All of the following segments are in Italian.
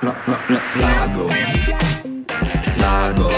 la, la, la, lago, lago,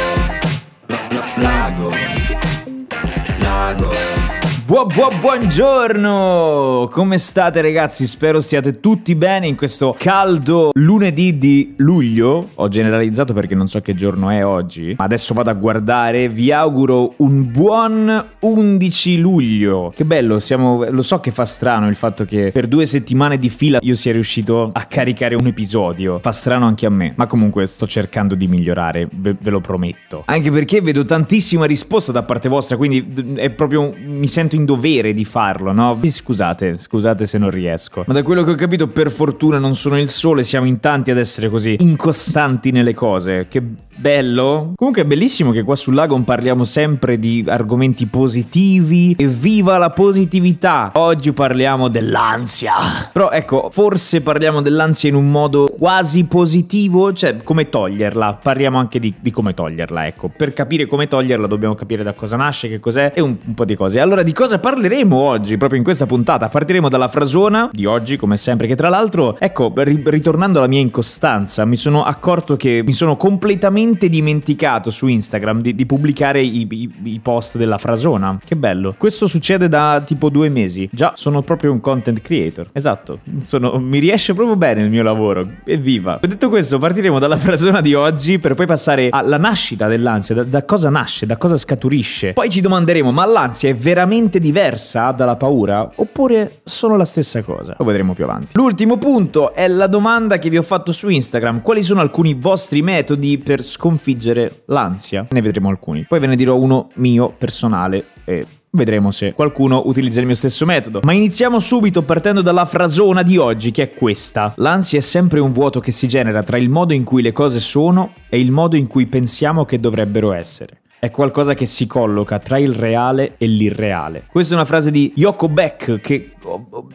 Buon, buon, buongiorno! Come state ragazzi? Spero stiate tutti bene in questo caldo lunedì di luglio. Ho generalizzato perché non so che giorno è oggi, ma adesso vado a guardare. Vi auguro un buon 11 luglio. Che bello, siamo... lo so che fa strano il fatto che per due settimane di fila io sia riuscito a caricare un episodio. Fa strano anche a me, ma comunque sto cercando di migliorare, ve, ve lo prometto. Anche perché vedo tantissima risposta da parte vostra, quindi è proprio... mi sento in dovere di farlo, no? Scusate, scusate se non riesco. Ma da quello che ho capito, per fortuna non sono il sole, siamo in tanti ad essere così incostanti nelle cose. Che bello. Comunque è bellissimo che qua sul Lagon parliamo sempre di argomenti positivi. Evviva la positività! Oggi parliamo dell'ansia. Però ecco, forse parliamo dell'ansia in un modo quasi positivo, cioè come toglierla. Parliamo anche di, di come toglierla, ecco. Per capire come toglierla dobbiamo capire da cosa nasce, che cos'è e un, un po' di cose. Allora, di cosa parleremo oggi, proprio in questa puntata? Partiremo dalla frasona di oggi, come sempre, che tra l'altro, ecco, ri- ritornando alla mia incostanza, mi sono accorto che mi sono completamente dimenticato su Instagram di, di pubblicare i, i, i, post della frasona. Che bello. Questo succede da tipo due mesi. Già, sono proprio un content creator. Esatto. Sono, mi riesce proprio bene il mio lavoro. Evviva. Detto questo, partiremo dalla frasona di oggi per poi passare alla nascita dell'ansia. Da, da cosa nasce? Da cosa scaturisce? Poi ci domanderemo, ma l'ansia è veramente diversa dalla paura? Oppure sono la stessa cosa? Lo vedremo più avanti. L'ultimo punto è la domanda che vi ho fatto su Instagram. Quali sono alcuni vostri metodi per sconfiggere l'ansia. Ne vedremo alcuni. Poi ve ne dirò uno mio personale e Vedremo se qualcuno utilizza il mio stesso metodo. Ma iniziamo subito partendo dalla frasona di oggi, che è questa. L'ansia è sempre un vuoto che si genera tra il modo in cui le cose sono e il modo in cui pensiamo che dovrebbero essere è qualcosa che si colloca tra il reale e l'irreale. Questa è una frase di Yoko Beck che oh, oh,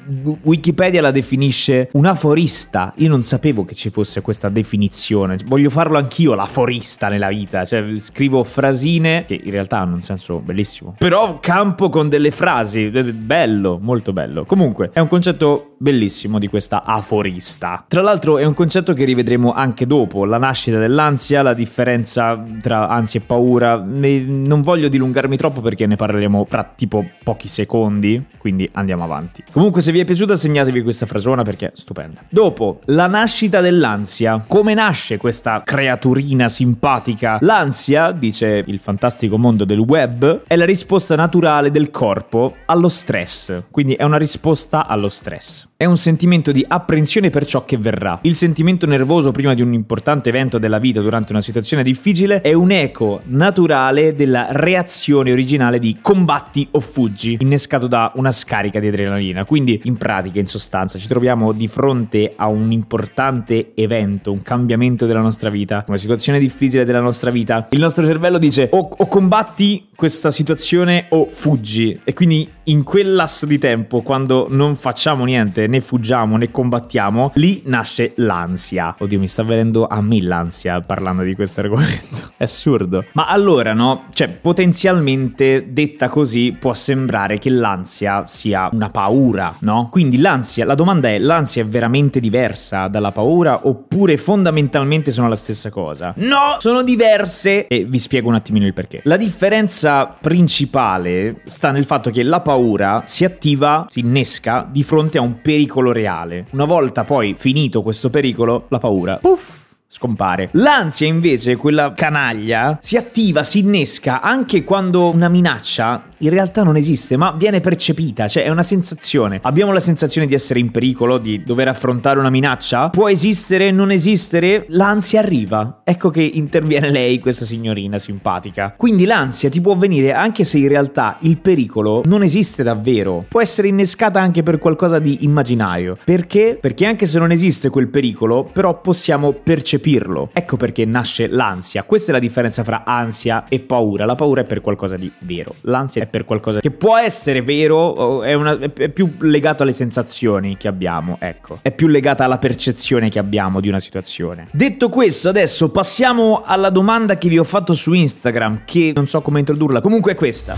Wikipedia la definisce un aforista. Io non sapevo che ci fosse questa definizione. Voglio farlo anch'io l'aforista nella vita, cioè scrivo frasine che in realtà hanno un senso bellissimo. Però campo con delle frasi, bello, molto bello. Comunque, è un concetto bellissimo di questa aforista. Tra l'altro è un concetto che rivedremo anche dopo, la nascita dell'ansia, la differenza tra ansia e paura non voglio dilungarmi troppo perché ne parleremo fra tipo pochi secondi, quindi andiamo avanti. Comunque se vi è piaciuta segnatevi questa frasona perché è stupenda. Dopo, la nascita dell'ansia. Come nasce questa creaturina simpatica? L'ansia, dice il fantastico mondo del web, è la risposta naturale del corpo allo stress, quindi è una risposta allo stress. È un sentimento di apprensione per ciò che verrà. Il sentimento nervoso prima di un importante evento della vita durante una situazione difficile è un eco naturale della reazione originale di combatti o fuggi, innescato da una scarica di adrenalina. Quindi, in pratica, in sostanza, ci troviamo di fronte a un importante evento, un cambiamento della nostra vita, una situazione difficile della nostra vita. Il nostro cervello dice o, o combatti questa situazione o fuggi. E quindi in quel lasso di tempo, quando non facciamo niente, né fuggiamo né combattiamo, lì nasce l'ansia. Oddio, mi sta venendo a me l'ansia parlando di questo argomento. È assurdo. Ma allora, no? Cioè, potenzialmente detta così può sembrare che l'ansia sia una paura, no? Quindi l'ansia, la domanda è: l'ansia è veramente diversa dalla paura oppure fondamentalmente sono la stessa cosa? No, sono diverse e vi spiego un attimino il perché. La differenza principale sta nel fatto che la paura si attiva, si innesca di fronte a un pericolo reale. Una volta poi finito questo pericolo, la paura, puff, scompare. L'ansia invece, quella canaglia, si attiva, si innesca anche quando una minaccia in realtà non esiste, ma viene percepita, cioè è una sensazione. Abbiamo la sensazione di essere in pericolo, di dover affrontare una minaccia? Può esistere, non esistere? L'ansia arriva. Ecco che interviene lei, questa signorina simpatica. Quindi l'ansia ti può venire anche se in realtà il pericolo non esiste davvero. Può essere innescata anche per qualcosa di immaginario. Perché? Perché anche se non esiste quel pericolo, però possiamo percepirlo. Ecco perché nasce l'ansia. Questa è la differenza fra ansia e paura. La paura è per qualcosa di vero. L'ansia è è per qualcosa che può essere vero, è, una, è, più legato alle sensazioni che abbiamo, ecco. È più legata alla percezione che abbiamo di una situazione. Detto questo, adesso passiamo alla domanda che vi ho fatto su Instagram, che non so come introdurla. Comunque è questa.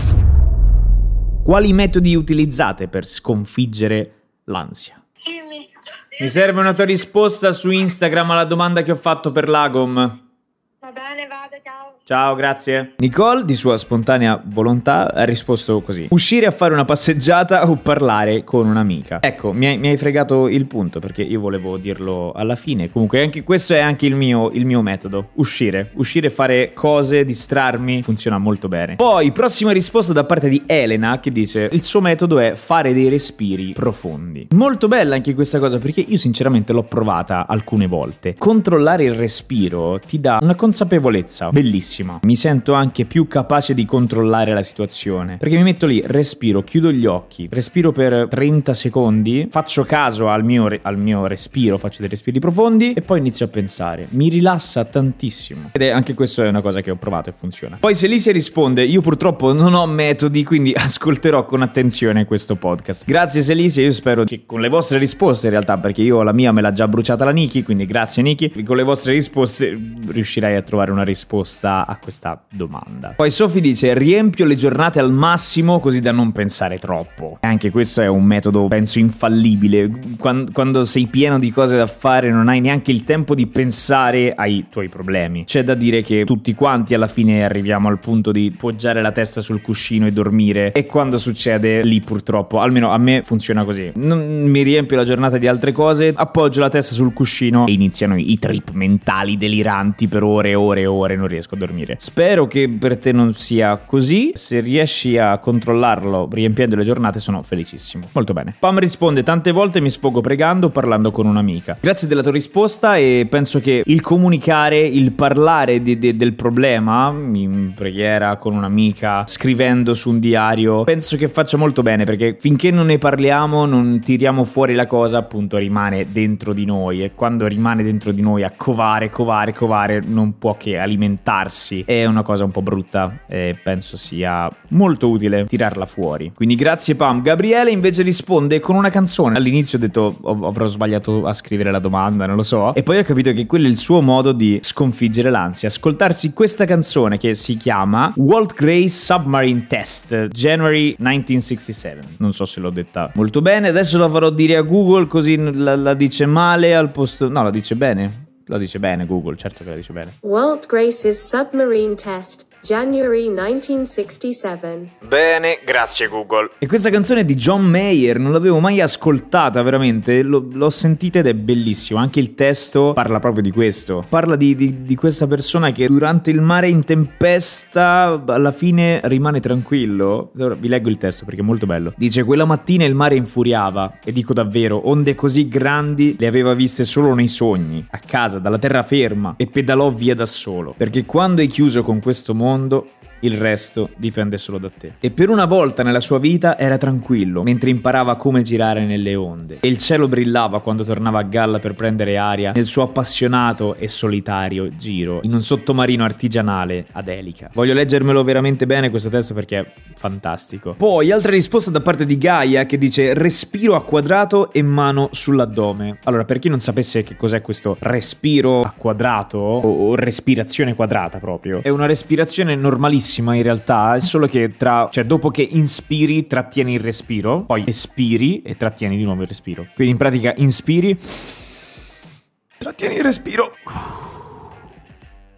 Quali metodi utilizzate per sconfiggere l'ansia? Mi serve una tua risposta su Instagram alla domanda che ho fatto per l'Agom. Va bene, ciao. Ciao, grazie. Nicole, di sua spontanea volontà, ha risposto così: Uscire a fare una passeggiata o parlare con un'amica. Ecco, mi hai, mi hai fregato il punto perché io volevo dirlo alla fine. Comunque, anche questo è anche il mio, il mio metodo: uscire. Uscire, fare cose, distrarmi, funziona molto bene. Poi, prossima risposta da parte di Elena che dice: Il suo metodo è fare dei respiri profondi. Molto bella anche questa cosa perché io, sinceramente, l'ho provata alcune volte. Controllare il respiro ti dà una consapevolezza bellissima bellissima. Mi sento anche più capace di controllare la situazione. Perché mi metto lì, respiro, chiudo gli occhi, respiro per 30 secondi, faccio caso al mio, re- al mio respiro, faccio dei respiri profondi e poi inizio a pensare. Mi rilassa tantissimo. Ed è anche questo è una cosa che ho provato e funziona. Poi se Lisia risponde, io purtroppo non ho metodi, quindi ascolterò con attenzione questo podcast. Grazie Selisia, io spero che con le vostre risposte in realtà, perché io la mia me l'ha già bruciata la Niki, quindi grazie Niki, con le vostre risposte riuscirai a trovare una risposta a questa domanda. Poi Sophie dice riempio le giornate al massimo così da non pensare troppo. Anche questo è un metodo penso infallibile. Quando, quando sei pieno di cose da fare non hai neanche il tempo di pensare ai tuoi problemi. C'è da dire che tutti quanti alla fine arriviamo al punto di poggiare la testa sul cuscino e dormire e quando succede lì purtroppo, almeno a me funziona così. Non mi riempio la giornata di altre cose, appoggio la testa sul cuscino e iniziano i trip mentali deliranti per ore e ore e ore, non riesco a dormire. Spero che per te non sia così. Se riesci a controllarlo riempiendo le giornate, sono felicissimo. Molto bene. Pam risponde: Tante volte mi sfogo pregando, parlando con un'amica. Grazie della tua risposta e penso che il comunicare, il parlare di, di, del problema in preghiera con un'amica, scrivendo su un diario, penso che faccia molto bene perché finché non ne parliamo, non tiriamo fuori la cosa, appunto rimane dentro di noi e quando rimane dentro di noi a covare, covare, covare, non può che alimentarsi spostarsi è una cosa un po' brutta e penso sia molto utile tirarla fuori. Quindi grazie Pam. Gabriele invece risponde con una canzone. All'inizio ho detto avrò sbagliato a scrivere la domanda, non lo so. E poi ho capito che quello è il suo modo di sconfiggere l'ansia. Ascoltarsi questa canzone che si chiama Walt Gray Submarine Test, January 1967. Non so se l'ho detta molto bene. Adesso la farò dire a Google così la, la dice male al posto... No, la dice bene. La dice bene Google, certo che la dice bene. Walt Grace's submarine test. January 1967. Bene, grazie Google. E questa canzone di John Mayer, non l'avevo mai ascoltata veramente, L- l'ho sentita ed è bellissimo, anche il testo parla proprio di questo, parla di, di, di, questa persona che durante il mare in tempesta alla fine rimane tranquillo. Ora vi leggo il testo perché è molto bello. Dice quella mattina il mare infuriava, e dico davvero, onde così grandi le aveva viste solo nei sogni, a casa, dalla terraferma, e pedalò via da solo, perché quando è chiuso con questo mondo, mondo il resto dipende solo da te. E per una volta nella sua vita era tranquillo mentre imparava come girare nelle onde. E il cielo brillava quando tornava a galla per prendere aria nel suo appassionato e solitario giro in un sottomarino artigianale ad Elica. Voglio leggermelo veramente bene questo testo perché è fantastico. Poi altra risposta da parte di Gaia che dice respiro a quadrato e mano sull'addome. Allora, per chi non sapesse che cos'è questo respiro a quadrato o, respirazione quadrata proprio, è una respirazione normalissima bellissima in realtà, è solo che tra, cioè dopo che inspiri trattieni il respiro, poi espiri e trattieni di nuovo il respiro. Quindi in pratica inspiri, trattieni il respiro,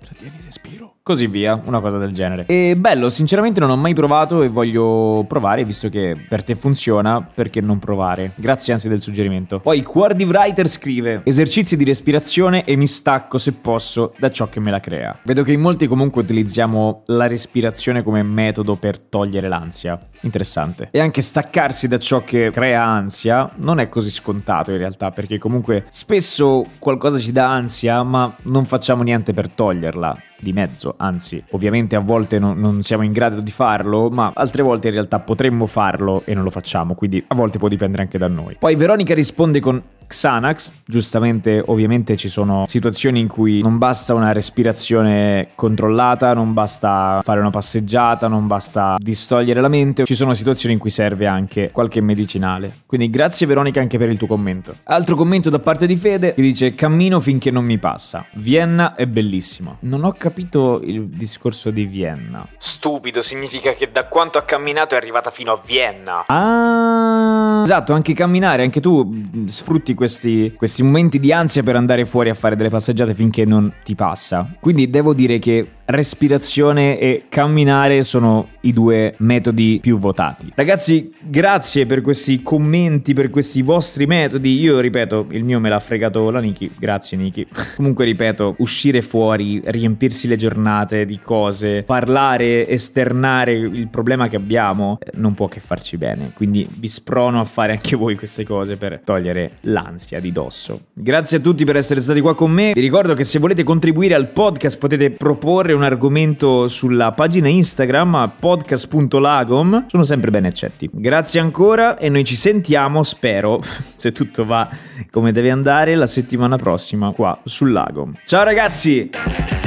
trattieni il respiro Così via, una cosa del genere. E bello, sinceramente non ho mai provato e voglio provare, visto che per te funziona, perché non provare? Grazie anzi del suggerimento. Poi Quardy Writer scrive: Esercizi di respirazione e mi stacco se posso da ciò che me la crea. Vedo che in molti comunque utilizziamo la respirazione come metodo per togliere l'ansia. Interessante. E anche staccarsi da ciò che crea ansia non è così scontato in realtà, perché comunque spesso qualcosa ci dà ansia, ma non facciamo niente per toglierla di mezzo, anzi ovviamente a volte no, non siamo in grado di farlo, ma altre volte in realtà potremmo farlo e non lo facciamo, quindi a volte può dipendere anche da noi. Poi Veronica risponde con Xanax, giustamente ovviamente ci sono situazioni in cui non basta una respirazione controllata, non basta fare una passeggiata, non basta distogliere la mente, ci sono situazioni in cui serve anche qualche medicinale. Quindi grazie Veronica anche per il tuo commento. Altro commento da parte di Fede che dice cammino finché non mi passa. Vienna è bellissima. Non ho capito il discorso di Vienna. Stupido, significa che da quanto ha camminato è arrivata fino a Vienna. Ah, esatto, anche camminare, anche tu sfrutti questi, questi momenti di ansia per andare fuori a fare delle passeggiate finché non ti passa. Quindi devo dire che respirazione e camminare sono i due metodi più votati. Ragazzi, grazie per questi commenti, per questi vostri metodi. Io ripeto, il mio me l'ha fregato la Niki. Grazie Niki. Comunque ripeto, uscire fuori, riempirsi le giornate di cose, parlare, esternare il problema che abbiamo eh, non può che farci bene. Quindi vi sprono a fare anche voi queste cose per togliere l'ansia di dosso. Grazie a tutti per essere stati qua con me. Vi ricordo che se volete contribuire al podcast potete proporre un un argomento sulla pagina Instagram podcast.lagom, sono sempre ben accetti. Grazie ancora e noi ci sentiamo, spero, se tutto va come deve andare, la settimana prossima qua sul Lagom. Ciao ragazzi!